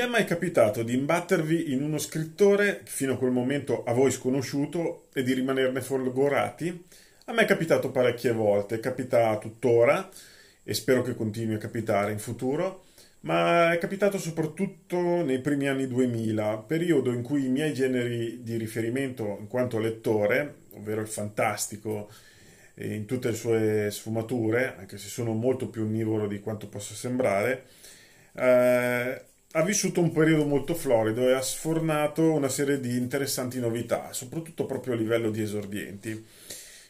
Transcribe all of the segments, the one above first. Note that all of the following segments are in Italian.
è mai capitato di imbattervi in uno scrittore fino a quel momento a voi sconosciuto e di rimanerne folgorati? A me è capitato parecchie volte, capita tuttora e spero che continui a capitare in futuro, ma è capitato soprattutto nei primi anni 2000, periodo in cui i miei generi di riferimento in quanto lettore, ovvero il fantastico in tutte le sue sfumature, anche se sono molto più onnivoro di quanto possa sembrare, eh, ha vissuto un periodo molto florido e ha sfornato una serie di interessanti novità, soprattutto proprio a livello di esordienti.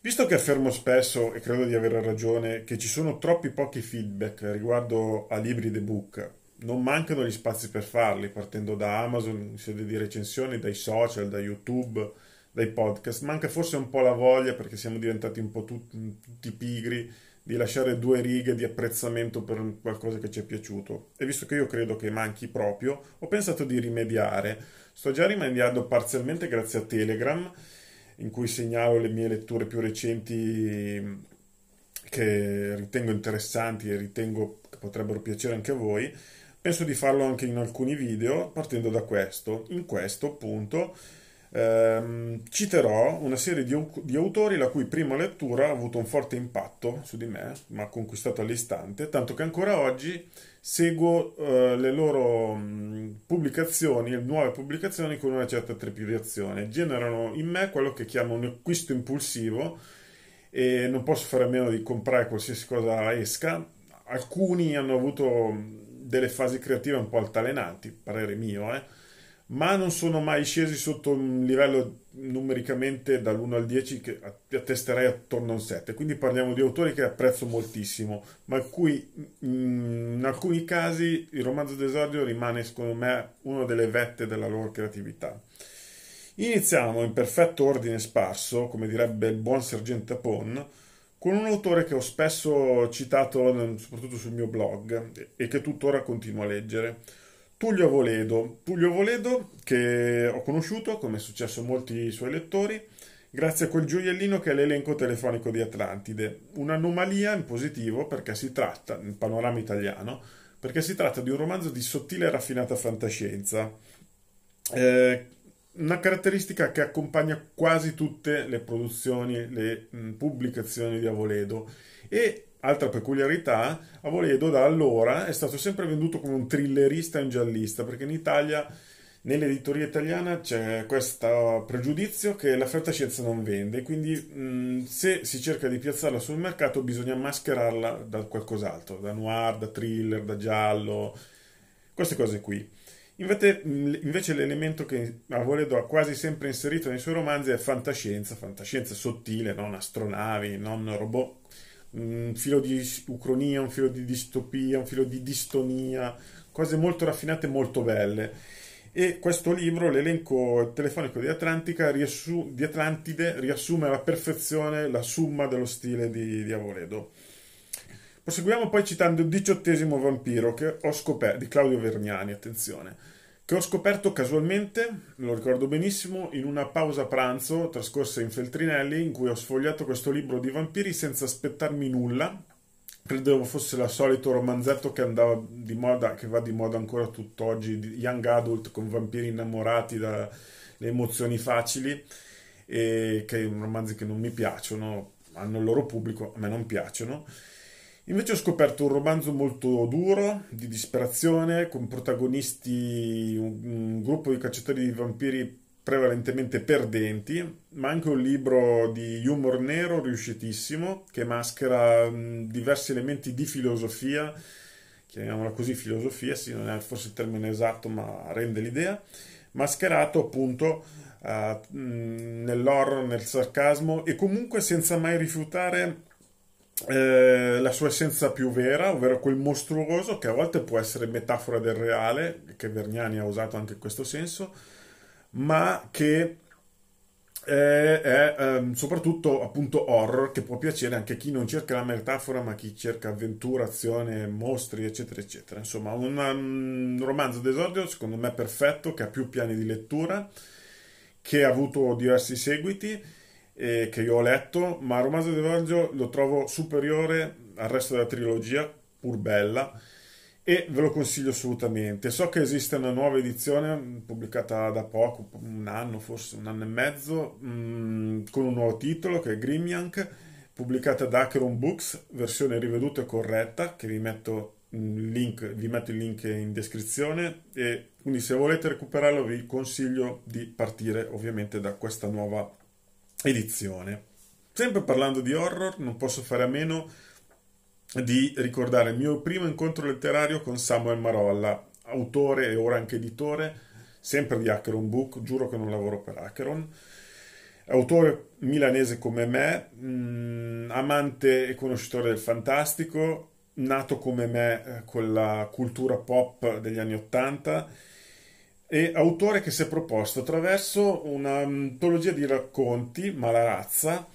Visto che affermo spesso, e credo di avere ragione, che ci sono troppi pochi feedback riguardo a libri ed ebook, non mancano gli spazi per farli, partendo da Amazon in sede di recensioni, dai social, da YouTube, dai podcast. Manca forse un po' la voglia, perché siamo diventati un po' tutti pigri, di lasciare due righe di apprezzamento per qualcosa che ci è piaciuto. E visto che io credo che manchi proprio, ho pensato di rimediare. Sto già rimediando parzialmente grazie a Telegram, in cui segnalo le mie letture più recenti che ritengo interessanti e ritengo che potrebbero piacere anche a voi. Penso di farlo anche in alcuni video partendo da questo. In questo, appunto, ehm, citerò una serie di, di, autori la cui prima lettura ha avuto un forte impatto su di me, ma conquistato all'istante, tanto che ancora oggi seguo eh, le loro mh, pubblicazioni, nuove pubblicazioni con una certa trepidazione. Generano in me quello che chiamo un acquisto impulsivo e non posso fare a meno di comprare qualsiasi cosa esca. Alcuni hanno avuto delle fasi creative un po' altalenanti, parere mio, eh ma non sono mai scesi sotto un livello numericamente dall'1 al 10 che attesterei attorno a un 7. Quindi parliamo di autori che apprezzo moltissimo, ma cui in alcuni casi il romanzo d'esordio rimane secondo me una delle vette della loro creatività. Iniziamo in perfetto ordine sparso, come direbbe il buon sergente Pon, con un autore che ho spesso citato soprattutto sul mio blog e che tuttora continuo a leggere. Tullio Voledo. Tullio Voledo che ho conosciuto, come è successo a molti suoi lettori, grazie a quel gioiellino che è l'elenco telefonico di Atlantide. Un'anomalia in positivo perché si tratta, nel panorama italiano, perché si tratta di un romanzo di sottile e raffinata fantascienza. Eh, una caratteristica che accompagna quasi tutte le produzioni, le mh, pubblicazioni di Avoledo e Altra peculiarità, Avoledo da allora è stato sempre venduto come un thrillerista e un giallista, perché in Italia, nell'editoria italiana, c'è questo pregiudizio che la fantascienza non vende, quindi mh, se si cerca di piazzarla sul mercato bisogna mascherarla da qualcos'altro, da noir, da thriller, da giallo, queste cose qui. Invece, invece l'elemento che Avoledo ha quasi sempre inserito nei suoi romanzi è fantascienza, fantascienza sottile, non astronavi, non robot un filo di ucronia, un filo di distopia, un filo di distonia, cose molto raffinate e molto belle. E questo libro, l'elenco telefonico di, riassu- di Atlantide, riassume alla perfezione la summa dello stile di, di. Proseguiamo poi citando il diciottesimo vampiro che ho scoperto, di Claudio Vergnani, attenzione che ho scoperto casualmente, lo ricordo benissimo, in una pausa pranzo trascorsa in Feltrinelli in cui ho sfogliato questo libro di vampiri senza aspettarmi nulla. Credevo fosse il solito romanzetto che andava di moda, che va di moda ancora tutt'oggi, young adult con vampiri innamorati dalle emozioni facili, e che romanzi che non mi piacciono, hanno il loro pubblico, a me non piacciono. Invece ho scoperto un romanzo molto duro, di disperazione, con protagonisti un, un gruppo di cacciatori di vampiri prevalentemente perdenti, ma anche un libro di humor nero riuscitissimo che maschera mh, diversi elementi di filosofia, chiamiamola così filosofia, sì, non è forse il termine esatto, ma rende l'idea, mascherato appunto uh, nell'horror, nel sarcasmo e comunque senza mai rifiutare eh, la sua essenza più vera, ovvero quel mostruoso che a volte può essere metafora del reale, che Vergnani ha usato anche in questo senso, ma che è, è ehm, soprattutto appunto horror che può piacere anche a chi non cerca la metafora ma chi cerca avventura, azione, mostri eccetera eccetera. Insomma un, un romanzo d'esordio secondo me perfetto che ha più piani di lettura che ha avuto diversi seguiti eh, che io ho letto, ma il romanzo di Vergio lo trovo superiore al resto della trilogia, pur bella, e ve lo consiglio assolutamente. So che esiste una nuova edizione pubblicata da poco, un anno, forse un anno e mezzo, mh, mm, con un nuovo titolo che è Grimyank, pubblicata da Acheron Books, versione riveduta e corretta, che vi metto, link, vi metto il link in descrizione e quindi se volete recuperarlo vi consiglio di partire ovviamente da questa nuova edizione. Sempre parlando di horror, non posso fare a meno di ricordare il mio primo incontro letterario con Samuel Marolla, autore e ora anche editore, sempre di Acheron Book, giuro che non lavoro per Acheron, autore milanese come me, mh, mm, amante e conoscitore del fantastico, nato come me eh, con la cultura pop degli anni Ottanta e autore che si è proposto attraverso un'antologia di racconti, Malarazza,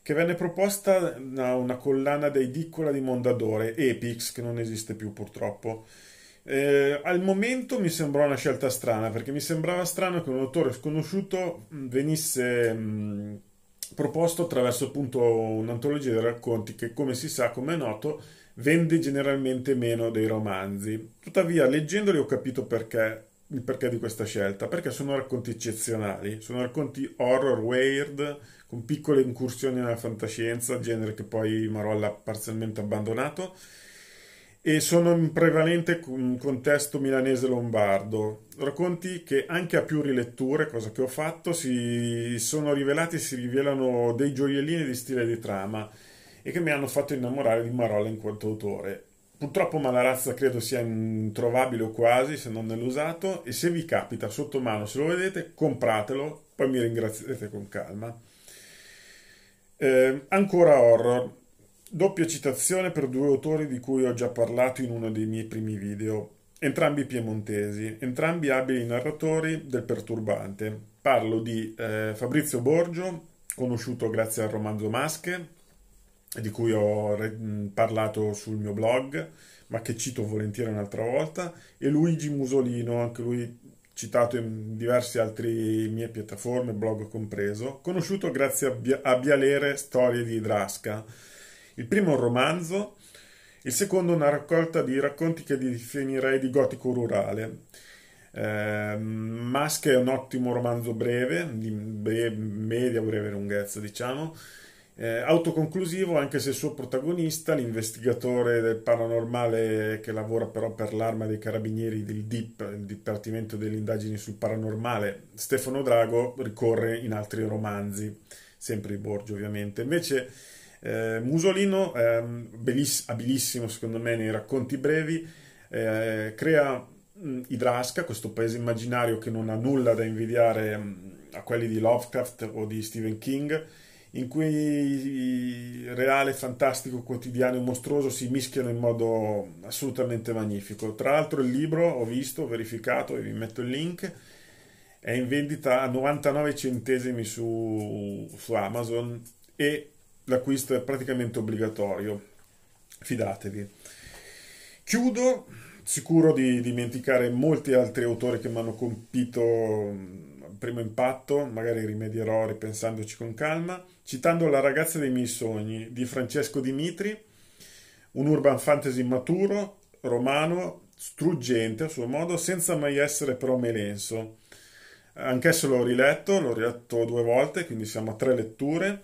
che venne proposta da una collana dei Diccola di Mondadore, Epix, che non esiste più purtroppo. Eh, al momento mi sembrò una scelta strana, perché mi sembrava strano che un autore sconosciuto venisse mh, proposto attraverso appunto un'antologia di racconti che, come si sa, come è noto, vende generalmente meno dei romanzi. Tuttavia, leggendoli ho capito perché, il perché di questa scelta, perché sono racconti eccezionali, sono racconti horror weird, con piccole incursioni nella fantascienza, genere che poi Marolla ha parzialmente abbandonato, e sono in prevalente contesto milanese lombardo. Racconti che anche a più riletture, cosa che ho fatto, si sono rivelati e si rivelano dei gioiellini di stile di trama e che mi hanno fatto innamorare di Marolla in quanto autore. Purtroppo Malarazza credo sia introvabile o quasi, se non nell'usato, e se vi capita sotto mano, se lo vedete, compratelo, poi mi ringrazierete con calma. Eh, ancora horror. Doppia citazione per due autori di cui ho già parlato in uno dei miei primi video, entrambi piemontesi, entrambi abili narratori del perturbante. Parlo di eh, Fabrizio Borgio, conosciuto grazie al romanzo Masche, di cui ho re- parlato sul mio blog, ma che cito volentieri un'altra volta, e Luigi Musolino, anche lui citato in diverse altre mie piattaforme, blog compreso, conosciuto grazie a, Bia- a Bialere Storie di Idrasca. Il primo è un romanzo, il secondo una raccolta di racconti che definirei di gotico rurale. Eh, Mask è un ottimo romanzo breve, di breve, media breve lunghezza, diciamo, eh, autoconclusivo anche se il suo protagonista, l'investigatore del paranormale che lavora però per l'arma dei carabinieri del DIP, il Dipartimento delle indagini sul paranormale, Stefano Drago, ricorre in altri romanzi, sempre di Borgio ovviamente. Invece eh, Musolino, eh, belliss- abilissimo secondo me nei racconti brevi, eh, crea mh, Idrasca, questo paese immaginario che non ha nulla da invidiare mh, a quelli di Lovecraft o di Stephen King, in cui reale, fantastico, quotidiano e mostruoso si mischiano in modo assolutamente magnifico. Tra l'altro il libro ho visto, ho verificato e vi metto il link, è in vendita a 99 centesimi su, su Amazon e l'acquisto è praticamente obbligatorio. Fidatevi. Chiudo, sicuro di dimenticare molti altri autori che mi hanno colpito primo impatto, magari rimedierò ripensandoci con calma, citando La ragazza dei miei sogni di Francesco Dimitri, un urban fantasy maturo, romano, struggente a suo modo, senza mai essere però melenso. Anch'esso l'ho riletto, l'ho riletto due volte, quindi siamo a tre letture,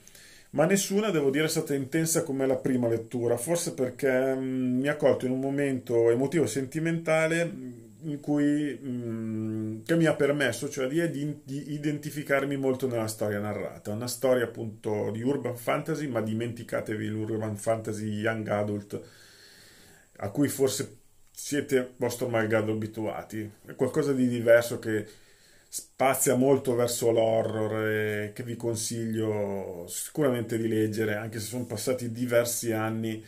ma nessuna, devo dire, è stata intensa come la prima lettura, forse perché mm, mi ha colto in un momento emotivo e sentimentale cui, mh, mm, che mi ha permesso cioè di, di, identificarmi molto nella storia narrata. Una storia appunto di urban fantasy, ma dimenticatevi l'urban fantasy young adult a cui forse siete vostro malgrado abituati. È qualcosa di diverso che spazia molto verso l'horror e che vi consiglio sicuramente di leggere, anche se sono passati diversi anni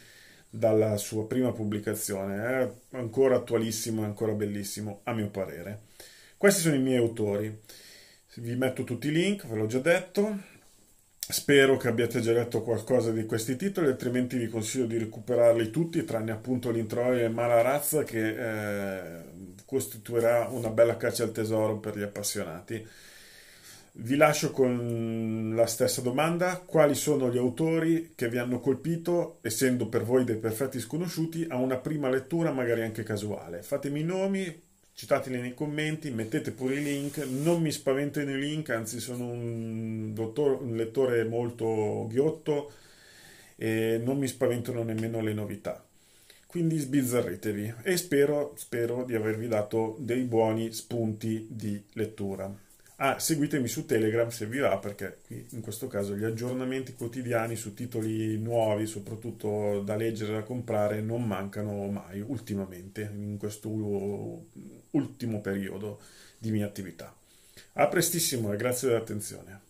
dalla sua prima pubblicazione. È ancora attualissimo e ancora bellissimo, a mio parere. Questi sono i miei autori. Vi metto tutti i link, ve l'ho già detto. Spero che abbiate già letto qualcosa di questi titoli, altrimenti vi consiglio di recuperarli tutti, tranne appunto l'introito e Malarazza, che eh, costituirà una bella caccia al tesoro per gli appassionati. Vi lascio con la stessa domanda, quali sono gli autori che vi hanno colpito, essendo per voi dei perfetti sconosciuti, a una prima lettura magari anche casuale? Fatemi i nomi, citateli nei commenti, mettete pure i link, non mi spavento nei link, anzi sono un, dottor, un lettore molto ghiotto e non mi spaventano nemmeno le novità. Quindi sbizzarritevi e spero, spero di avervi dato dei buoni spunti di lettura. Ah, seguitemi su Telegram se vi va, perché qui in questo caso gli aggiornamenti quotidiani su titoli nuovi, soprattutto da leggere e da comprare, non mancano mai ultimamente, in questo ultimo periodo di mia attività. A prestissimo e grazie dell'attenzione.